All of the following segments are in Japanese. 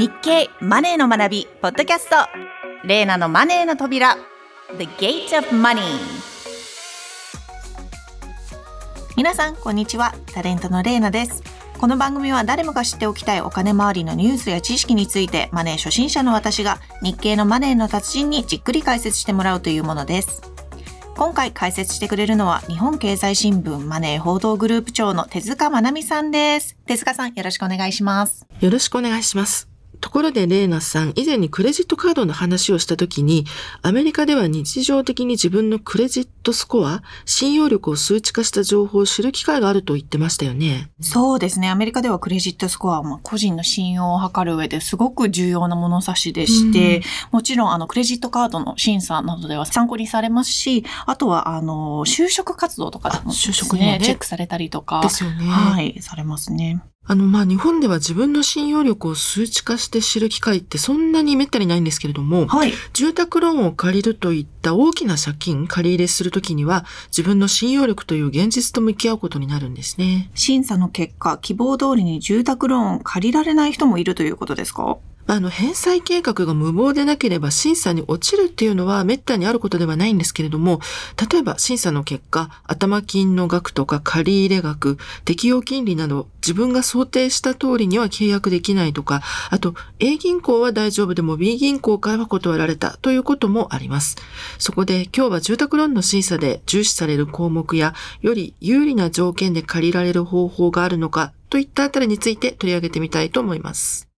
日経マネーの学びポッドキャストレーナのマネーの扉 The Gate of Money 皆さんこんにちはタレントのレーナですこの番組は誰もが知っておきたいお金周りのニュースや知識についてマネー初心者の私が日経のマネーの達人にじっくり解説してもらうというものです今回解説してくれるのは日本経済新聞マネー報道グループ長の手塚まなみさんです。手塚さんよろしくお願いします。よろしくお願いします。ところでレーナさん、以前にクレジットカードの話をしたときに、アメリカでは日常的に自分のクレジットスコア、信用力を数値化した情報を知る機会があると言ってましたよね。そうですね。アメリカではクレジットスコアは個人の信用を測る上ですごく重要な物差しでして、もちろんあのクレジットカードの審査などでは参考にされますし、あとはあの就職活動とかでも、ね、就職ね、チェックされたりとか、ですよね。はい、されますね。あの、まあ、日本では自分の信用力を数値化して知る機会ってそんなにめったにないんですけれども、はい、住宅ローンを借りるといった大きな借金、借り入れするときには、自分の信用力という現実と向き合うことになるんですね。審査の結果、希望通りに住宅ローンを借りられない人もいるということですか？あの、返済計画が無謀でなければ審査に落ちるっていうのは滅多にあることではないんですけれども、例えば審査の結果、頭金の額とか借入額、適用金利など自分が想定した通りには契約できないとか、あと A 銀行は大丈夫でも B 銀行からは断られたということもあります。そこで今日は住宅ローンの審査で重視される項目や、より有利な条件で借りられる方法があるのかといったあたりについて取り上げてみたいと思います。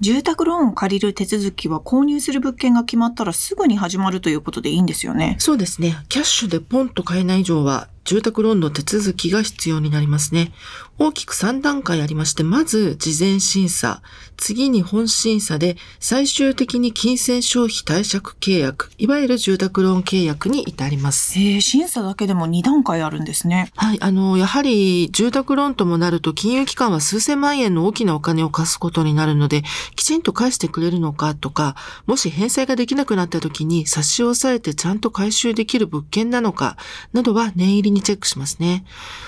住宅ローンを借りる手続きは購入する物件が決まったらすぐに始まるということでいいんですよね。そうですね。キャッシュでポンと買えない以上は住宅ローンの手続きが必要になりますね。大きく3段階ありまして、まず事前審査、次に本審査で、最終的に金銭消費貸借契約、いわゆる住宅ローン契約に至ります。へ審査だけでも2段階あるんですね。はい、あの、やはり住宅ローンともなると金融機関は数千万円の大きなお金を貸すことになるので、きちんと返してくれるのかとか、もし返済ができなくなった時に差し押さえてちゃんと回収できる物件なのか、などは念入りにチェックしますね。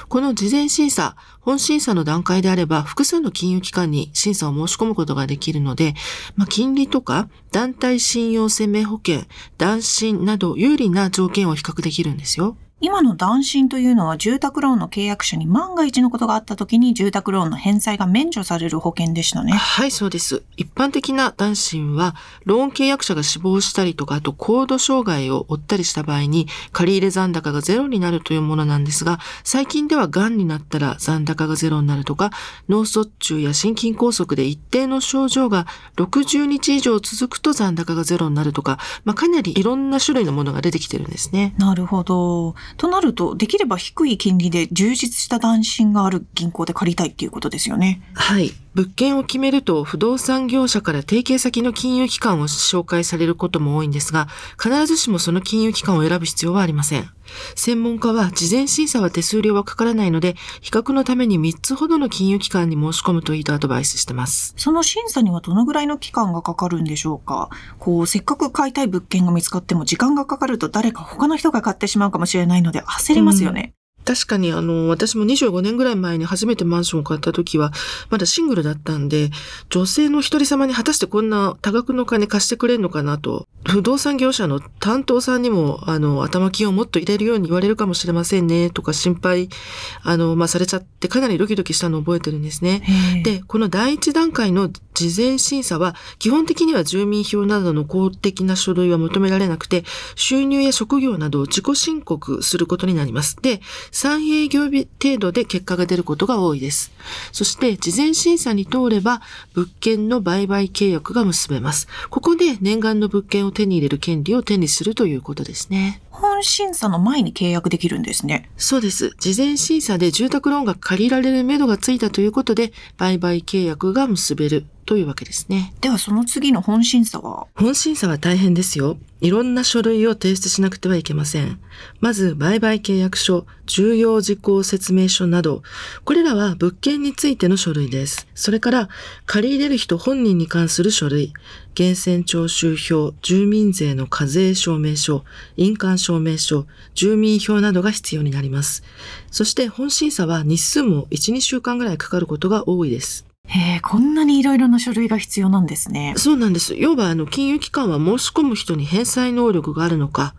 この事前審査、本本審査の段階であれば複数の金融機関に審査を申し込むことができるので、まあ、金利とか団体信用生命保険、断信など有利な条件を比較できるんですよ。今の断信というのは住宅ローンの契約者に万が一のことがあった時に住宅ローンの返済が免除される保険でしたね。はい、そうです。一般的な断信は、ローン契約者が死亡したりとか、あと高度障害を負ったりした場合に、借入残高がゼロになるというものなんですが、最近では癌になったら残高がゼロになるとか、脳卒中や心筋梗塞で一定の症状が60日以上続くと残高がゼロになるとか、まあ、かなりいろんな種類のものが出てきてるんですね。なるほど。となると、できれば低い金利で充実した断信がある銀行で借りたいっていうことですよね。はい。物件を決めると不動産業者から提携先の金融機関を紹介されることも多いんですが、必ずしもその金融機関を選ぶ必要はありません。専門家は事前審査は手数料はかからないので、比較のために3つほどの金融機関に申し込むといいとアドバイスしてます。その審査にはどのぐらいの期間がかかるんでしょうか？こう、せっかく買いたい物件が見つかっても時間がかかると誰か他の人が買ってしまうかもしれないので焦りますよね。確かにあの、私も25年ぐらい前に初めてマンションを買った時は、まだシングルだったんで、女性の一人様に果たしてこんな多額の金貸してくれるのかなと、不動産業者の担当さんにも、あの、頭金をもっと入れるように言われるかもしれませんね、とか心配、あの、まあ、されちゃってかなりドキドキしたのを覚えてるんですね。で、この第一段階の事前審査は、基本的には住民票などの公的な書類は求められなくて、収入や職業などを自己申告することになります。で、3営業日程度で結果が出ることが多いです。そして、事前審査に通れば、物件の売買契約が結べます。ここで念願の物件を手に入れる権利を手にするということですね。本審査の前に契約できるんですね。そうです。事前審査で住宅ローンが借りられる目処がついたということで、売買契約が結べるというわけですね。ではその次の本審査は？本審査は大変ですよ。いろんな書類を提出しなくてはいけません。まず、売買契約書、重要事項説明書など、これらは物件についての書類です。それから、借り入れる人本人に関する書類、源泉徴収票、住民税の課税証明書、印鑑証明書、住民票などが必要になります。そして、本審査は日数も1、2週間ぐらいかかることが多いです。へえ、こんなにいろいろな書類が必要なんですね。そうなんです。要は、あの、金融機関は申し込む人に返済能力があるのか、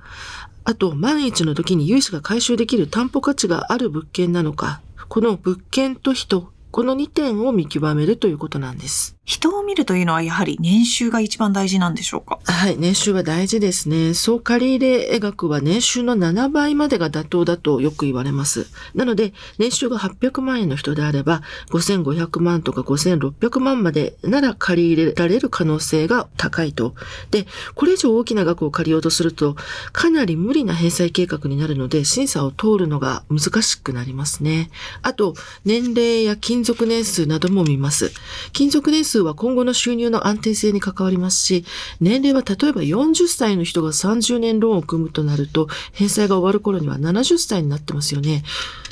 あと、万一の時に融資が回収できる担保価値がある物件なのか、この物件と人、この2点を見極めるということなんです。人を見るというのはやはり年収が一番大事なんでしょうか？はい、年収は大事ですね。総借入額は年収の7倍までが妥当だとよく言われます。なので、年収が800万円の人であれば、5500万とか5600万までなら借り入れられる可能性が高いと。で、これ以上大きな額を借りようとすると、かなり無理な返済計画になるので、審査を通るのが難しくなりますね。あと、年齢や勤続年数なども見ます。勤続年数は今後の収入の安定性に関わりますし、年齢は例えば40歳の人が30年ローンを組むとなると、返済が終わる頃には70歳になってますよね。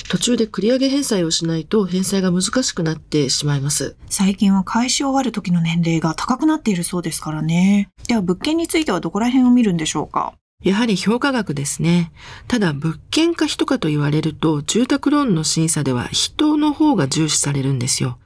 途中で繰り上げ返済をしないと返済が難しくなってしまいます。最近は返し終わる時の年齢が高くなっているそうですからね。では物件についてはどこら辺を見るんでしょうか？やはり評価額ですね。ただ物件か人かと言われると、住宅ローンの審査では人の方が重視されるんですよ。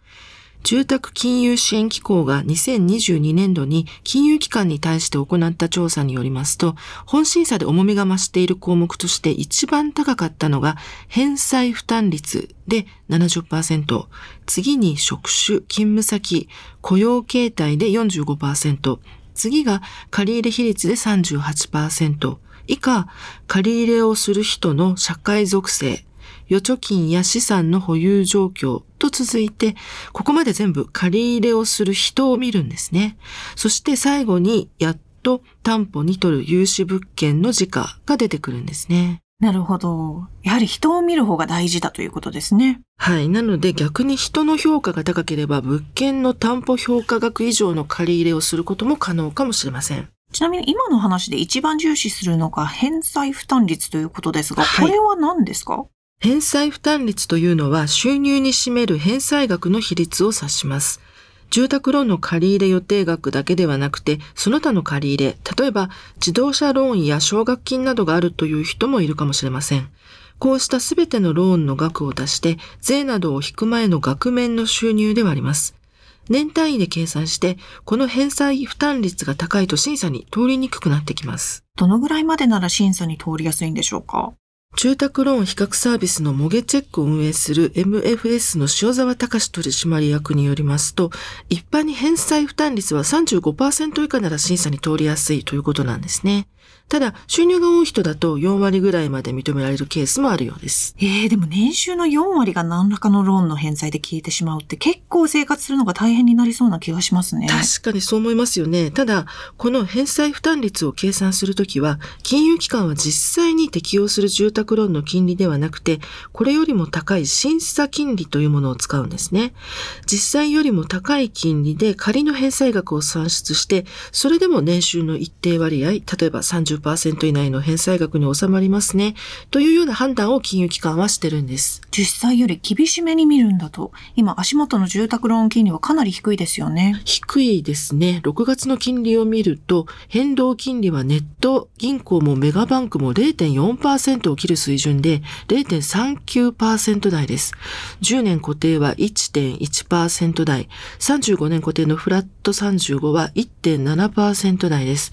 住宅金融支援機構が2022年度に金融機関に対して行った調査によりますと、本審査で重みが増している項目として一番高かったのが返済負担率で70%、次に職種、勤務先、雇用形態で45%、次が借入比率で38%、以下、借り入れをする人の社会属性、預貯金や資産の保有状況と続いて、ここまで全部借り入れをする人を見るんですね。そして最後にやっと担保に取る融資物件の時価が出てくるんですね。なるほど。やはり人を見る方が大事だということですね。はい。なので逆に人の評価が高ければ物件の担保評価額以上の借り入れをすることも可能かもしれません。ちなみに今の話で一番重視するのが返済負担率ということですが、はいこれは何ですか？返済負担率というのは収入に占める返済額の比率を指します。住宅ローンの借入予定額だけではなくて、その他の借入、例えば自動車ローンや奨学金などがあるという人もいるかもしれません。こうしたすべてのローンの額を足して、税などを引く前の額面の収入ではあります。年単位で計算して、この返済負担率が高いと審査に通りにくくなってきます。どのぐらいまでなら審査に通りやすいんでしょうか？住宅ローン比較サービスのモゲチェックを運営する MFS の塩沢隆取締役によりますと、一般に返済負担率は35%以下なら審査に通りやすいということなんですね。ただ、収入が多い人だと4割ぐらいまで認められるケースもあるようです。えー、でも年収の4割が何らかのローンの返済で消えてしまうって結構生活するのが大変になりそうな気がしますね。確かにそう思いますよね。ただ、この返済負担率を計算するときは、金融機関は実際に適用する住宅ローンの金利ではなくて、これよりも高い審査金利というものを使うんですね。実際よりも高い金利で仮の返済額を算出して、それでも年収の一定割合、例えば30%以内の返済額に収まりますね、というような判断を金融機関はしてるんです。実際より厳しめに見るんだと、今足元の住宅ローン金利はかなり低いですよね。低いですね。6月の金利を見ると、変動金利はネット銀行もメガバンクも0.4%を切る水準で0.39%台です。10年固定は1.1%台、35年固定のフラット35は1.7%台です。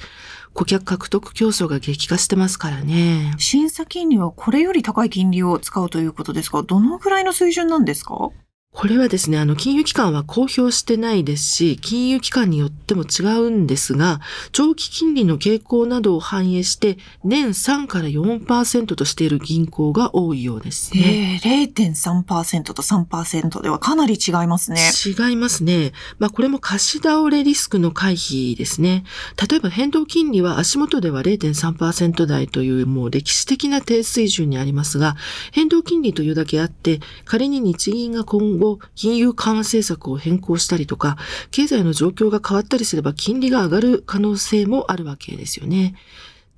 顧客獲得競争が激化してますからね。審査金利はこれより高い金利を使うということですが、どのぐらいの水準なんですか？これはですね、あの、金融機関は公表してないですし、金融機関によっても違うんですが、長期金利の傾向などを反映して、年3から4%としている銀行が多いようですね。えー、0.3%と3%ではかなり違いますね。違いますね。まあこれも貸し倒れリスクの回避ですね。例えば変動金利は足元では0.3%台というもう歴史的な低水準にありますが、変動金利というだけあって、仮に日銀が今後後、金融緩和政策を変更したりとか、経済の状況が変わったりすれば金利が上がる可能性もあるわけですよね。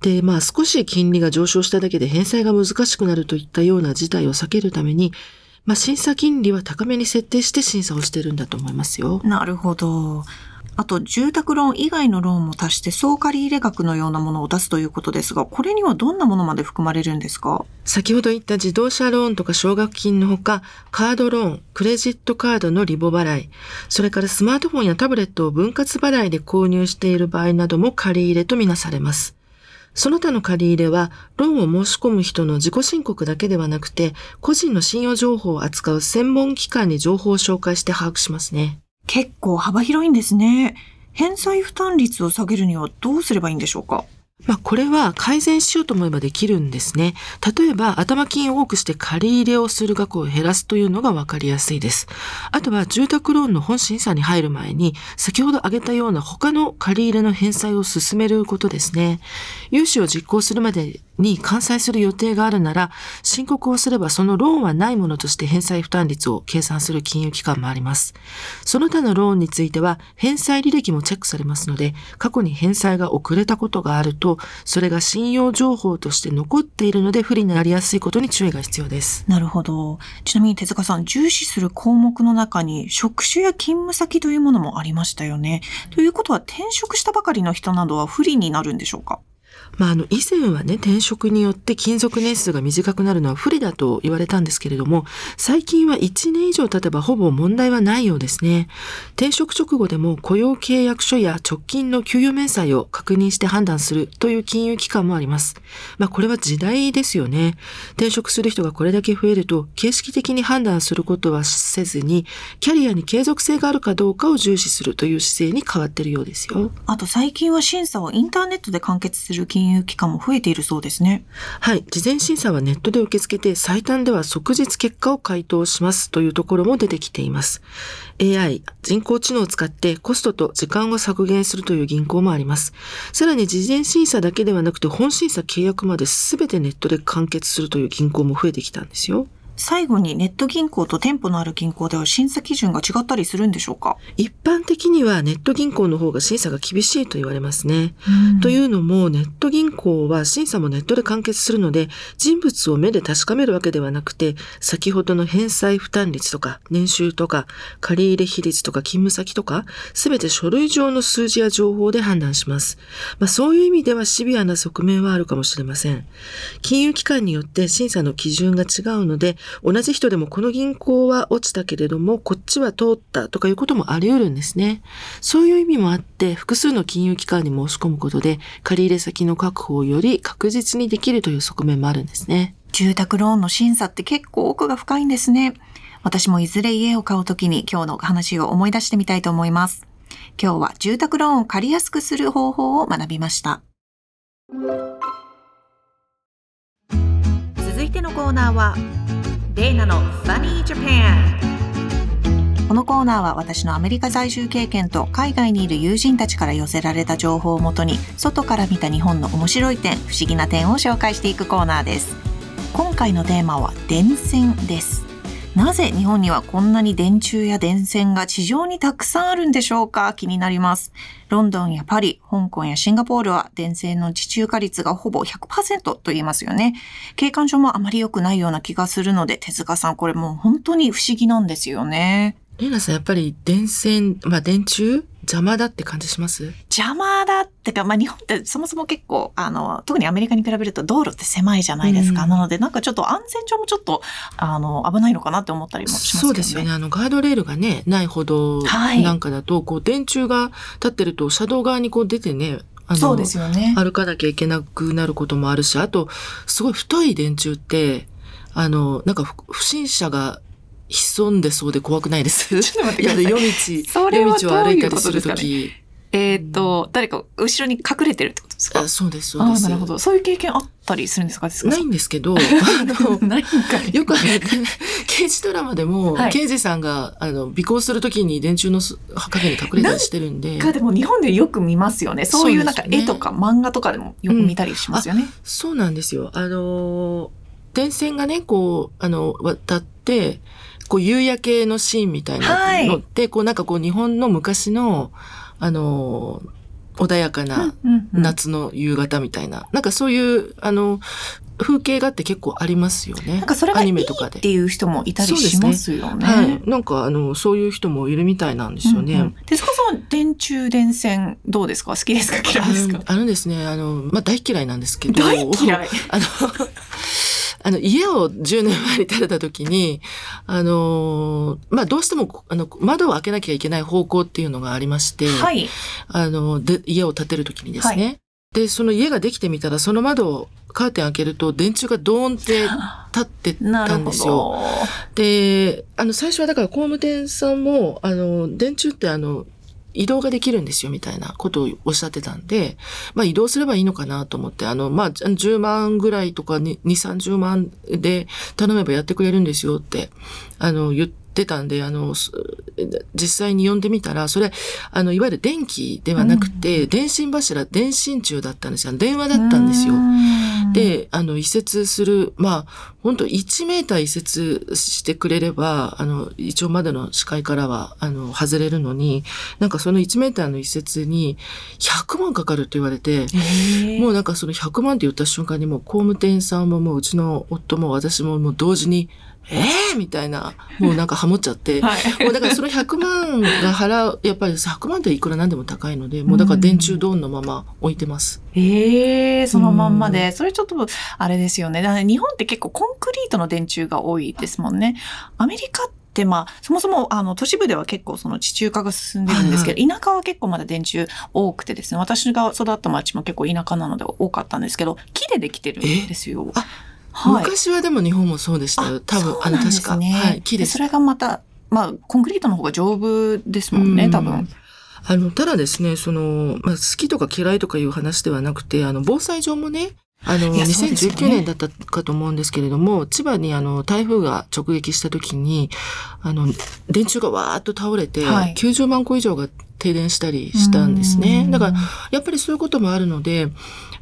で、まあ少し金利が上昇しただけで返済が難しくなるといったような事態を避けるために、まあ審査金利は高めに設定して審査をしてるんだと思いますよ。なるほど。あと、住宅ローン以外のローンも足して総借入額のようなものを出すということですが、これにはどんなものまで含まれるんですか？先ほど言った自動車ローンとか奨学金のほか、カードローン、クレジットカードのリボ払い、それからスマートフォンやタブレットを分割払いで購入している場合なども借入れとみなされます。その他の借入れは、ローンを申し込む人の自己申告だけではなくて、個人の信用情報を扱う専門機関に情報を紹介して把握しますね。結構幅広いんですね。返済負担率を下げるにはどうすればいいんでしょうか？まあ、これは改善しようと思えばできるんですね。例えば、頭金を多くして借り入れをする額を減らすというのがわかりやすいです。あとは、住宅ローンの本審査に入る前に、先ほど挙げたような他の借り入れの返済を進めることですね。融資を実行するまでに完済する予定があるなら、申告をすればそのローンはないものとして返済負担率を計算する金融機関もあります。その他のローンについては、返済履歴もチェックされますので、過去に返済が遅れたことがあると、とそれが信用情報として残っているので不利になりやすいことに注意が必要です。なるほど。ちなみに手塚さん、重視する項目の中に、職種や勤務先というものもありましたよね。ということは、転職したばかりの人などは不利になるんでしょうか？まあ、あの、以前はね、転職によって勤続年数が短くなるのは不利だと言われたんですけれども、最近は1年以上経てばほぼ問題はないようですね。転職直後でも雇用契約書や直近の給与明細を確認して判断するという金融機関もあります。まあ、これは時代ですよね。転職する人がこれだけ増えると、形式的に判断することはせずに、キャリアに継続性があるかどうかを重視するという姿勢に変わってるようですよ。あと最近は審査をインターネットで完結する金融機関も増えているそうですね。はい。事前審査はネットで受け付けて、最短では即日結果を回答しますというところも出てきています。AI、人工知能を使ってコストと時間を削減するという銀行もあります。さらに事前審査だけではなくて本審査契約まで全てネットで完結するという銀行も増えてきたんですよ。最後にネット銀行と店舗のある銀行では審査基準が違ったりするんでしょうか？一般的にはネット銀行の方が審査が厳しいと言われますね。というのもネット銀行は審査もネットで完結するので人物を目で確かめるわけではなくて先ほどの返済負担率とか年収とか借入比率とか勤務先とかすべて書類上の数字や情報で判断します。まあ、そういう意味ではシビアな側面はあるかもしれません。金融機関によって審査の基準が違うので同じ人でもこの銀行は落ちたけれども、こっちは通ったとかいうこともあり得るんですね。そういう意味もあって、複数の金融機関に申し込むことで、借入先の確保をより確実にできるという側面もあるんですね。住宅ローンの審査って結構奥が深いんですね。私もいずれ家を買うときに今日の話を思い出してみたいと思います。今日は住宅ローンを借りやすくする方法を学びました。続いてのコーナーはデイナの Funny Japan このコーナーは私のアメリカ在住経験と海外にいる友人たちから寄せられた情報をもとに外から見た日本の面白い点不思議な点を紹介していくコーナーです。今回のテーマは電線です。なぜ日本にはこんなに電柱や電線が地上にたくさんあるんでしょうか？気になります。ロンドンやパリ、香港やシンガポールは電線の地中化率がほぼ100%と言いますよね。景観上もあまり良くないような気がするので、手塚さんこれもう本当に不思議なんですよね。レナさんやっぱり電線、まあ電柱？邪魔だって感じします？邪魔だってか、まあ日本ってそもそも結構、あの、特にアメリカに比べると道路って狭いじゃないですか。うん、なのでなんかちょっと安全上もちょっと、あの、危ないのかなって思ったりもしますね。そうですよね。あの、ガードレールがね、ないほどなんかだと、はい、こう電柱が立ってると車道側にこう出てね、あの、そうですよね。歩かなきゃいけなくなることもあるし、あと、すごい太い電柱って、あの、なんか不審者が潜んでそうで怖くないです。ちょっと待ってください。夜道、夜道を歩いたりするとき。えっ、と、誰か後ろに隠れてるってことですか？あそうです、そうです。なるほど。そういう経験あったりするんですか？ないんですけど、あの、ないんかよくあれ、刑事ドラマでも、はい、刑事さんが、あの、尾行するときに電柱の陰に隠れたりしてるんで。かでも日本でよく見ますよね。そういうなんか絵とか漫画とかでもよく見たりしますよね。うん、そうなんですよ。あの、電線がね、こう、あの、渡って、こう夕焼けのシーンみたいなのって、こうなんかこう日本の昔の、あの、穏やかな夏の夕方みたいな、なんかそういう、あの、風景画って結構ありますよね。なんかそれがアいいニメとかでっていう人もいたりしますよね。はい。なんかあの、そういう人もいるみたいなんですよね。うんうん手塚さんは電柱電線どうですか？好きですか？嫌いですか？あのあのですね、あの、まあ、大嫌いなんですけど。大嫌い。あの、あの、家を10年前に建てた時に、あの、まあ、どうしても、あの、窓を開けなきゃいけない方向っていうのがありまして、はい。あの、で、家を建てる時にですね。はで、その家ができてみたら、その窓を、カーテン開けると、電柱がドーンって立ってたんですよ。ど。で、あの、最初はだから工務店さんも、あの、電柱ってあの、移動ができるんですよ、みたいなことをおっしゃってたんで、まあ移動すればいいのかなと思って、あの、まあ10万ぐらいとかに2、30万で頼めばやってくれるんですよって、あの、言ってたんで、あの、す実際に呼んでみたら、それ、あの、いわゆる電気ではなくて、電信柱、電信柱だったんですよ。電話だったんですよ。うん、で、あの、移設する、まあ、本当1メーター移設してくれれば、あの、一応までの視界からは、あの、外れるのに、なんかその1メーターの移設に100万かかるって言われて、もうなんかその100万って言った瞬間にもう工務店さんももううちの夫も私ももう同時に、ええー、みたいな、もうなんかハモっちゃって、はい。もうだからその100万が払う、やっぱり100万っていくらなんでも高いので、もうだから電柱ドーンのまま置いてます。ええそのまんまで。それちょっと、あれですよね。だから日本って結構コンクリートの電柱が多いですもんね。アメリカってまあ、そもそもあの都市部では結構その地中化が進んでるんですけど、田舎は結構まだ電柱多くてですね、私が育った町も結構田舎なので多かったんですけど、木でできてるんですよ。あはい。昔はでも日本もそうでしたよ。多分、そうあの、確か。はい、木ですそ。れがまた、まあ、コンクリートの方が丈夫ですもんね、ん分。あの、ただですね、その、まあ、好きとか嫌いとかいう話ではなくて、あの、防災上もね、あの、ね2019年だったかと思うんですけれども、千葉にあの、台風が直撃した時に、あの、電柱がわーっと倒れて、はい90万個以上が停電したりしたんですね。だから、やっぱりそういうこともあるので、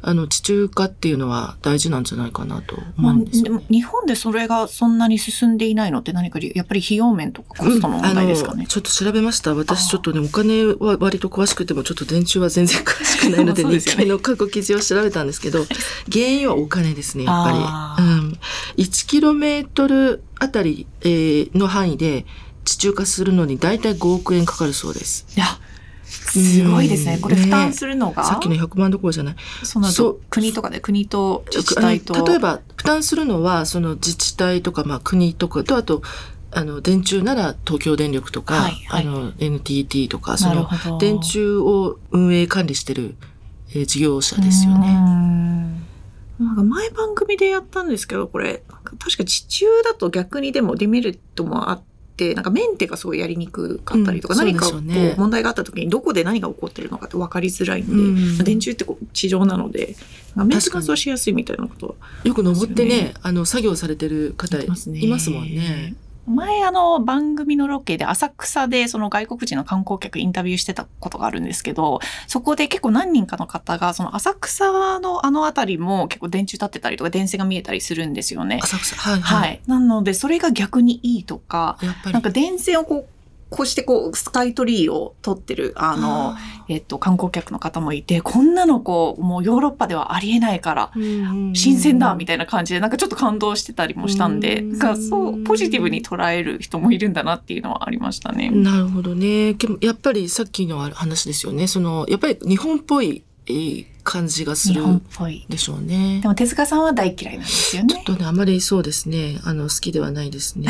あの、地中化っていうのは大事なんじゃないかなとまあ、思うんですよ。でも日本でそれがそんなに進んでいないのって何かやっぱり費用面とかコストの問題ですかねうん。ちょっと調べました。私ちょっとね、お金は割と詳しくても、ちょっと電柱は全然詳しくないので、ね日記の過去記事を調べたんですけど、原因はお金ですね、やっあぱり。うん。1km あたり、えーの範囲で地中化するのに大体5億円かかるそうです。いや、すごいですね。うんこれ負担するのが、さっきの100万どころじゃない。そのそう国とかで国と自治体と。例えば、負担するのは、その自治体とか、まあ国とかと、あと、あの、電柱なら東京電力とか、はいはいあの、NTT とか、その。電柱を運営管理してる、えー事業者ですようね。んなんか前番組でやったんですけど、これ、確か地中だと逆にでもデメリットもあって、なんかメンテがすごいやりにくかったりとか、うん何かこそう問題があった時にどこで何が起こってるのかって分かりづらいんで、うんまあ電柱ってこう地上なので、まあメンテナンスはしやすいみたいなことはよく登ってねあの、作業されてる方いますもんね。前あの番組のロケで浅草でその外国人の観光客インタビューしてたことがあるんですけど、そこで結構何人かの方がその浅草のあの辺りも結構電柱立ってたりとか電線が見えたりするんですよね。浅草、はい、ははい。い。なのでそれが逆にいいとか、やっぱり。なんか電線をこう、こうしてこうスカイトリーを撮ってるあの、あえっと観光客の方もいて、こんなのこうもうヨーロッパではありえないから、ー、新鮮だみたたいな感じでなんかちょっと感動してたりもしたんで、うんなんかそうポジティブに捉える人もいるんだなっていうのはありましたね。なるほどね。でもやっぱりさっきの話ですよね。その、やっぱり日本っぽいえー感じがする日本っぽい。でしょうねで。も手塚さんは大嫌いなんですよね。ちょっとね、あまりそうですね。あの、好きではないですね。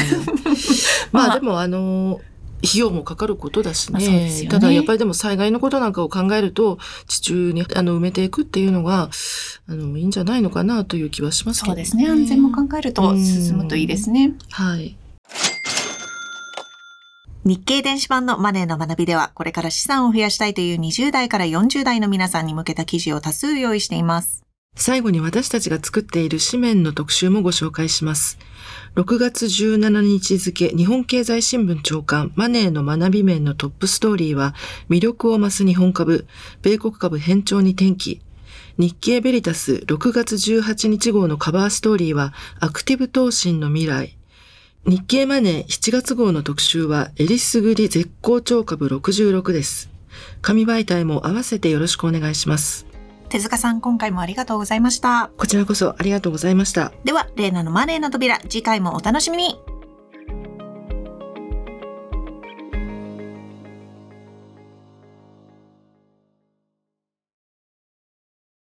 まあ、まあでも、あの、費用もかかることだしまあねね。ただ、やっぱりでも災害のことなんかを考えると、地中にあの埋めていくっていうのが、あの、いいんじゃないのかなという気はしますけど、そうですね。安全も考えると進むといいですね。はい。日経電子版のマネーの学びでは、これから資産を増やしたいという20代から40代の皆さんに向けた記事を多数用意しています。最後に私たちが作っている紙面の特集もご紹介します。6月17日付、日本経済新聞長官、マネーの学び面のトップストーリーは、魅力を増す日本株、米国株変調に転機。日経ベリタス6月18日号のカバーストーリーは、アクティブ投信の未来。日経マネー7月号の特集は、えりすぐり絶好調株66です。紙媒体も合わせてよろしくお願いします。手塚さん、今回もありがとうございました。こちらこそありがとうございました。では、レイナのマネーの扉、次回もお楽しみに。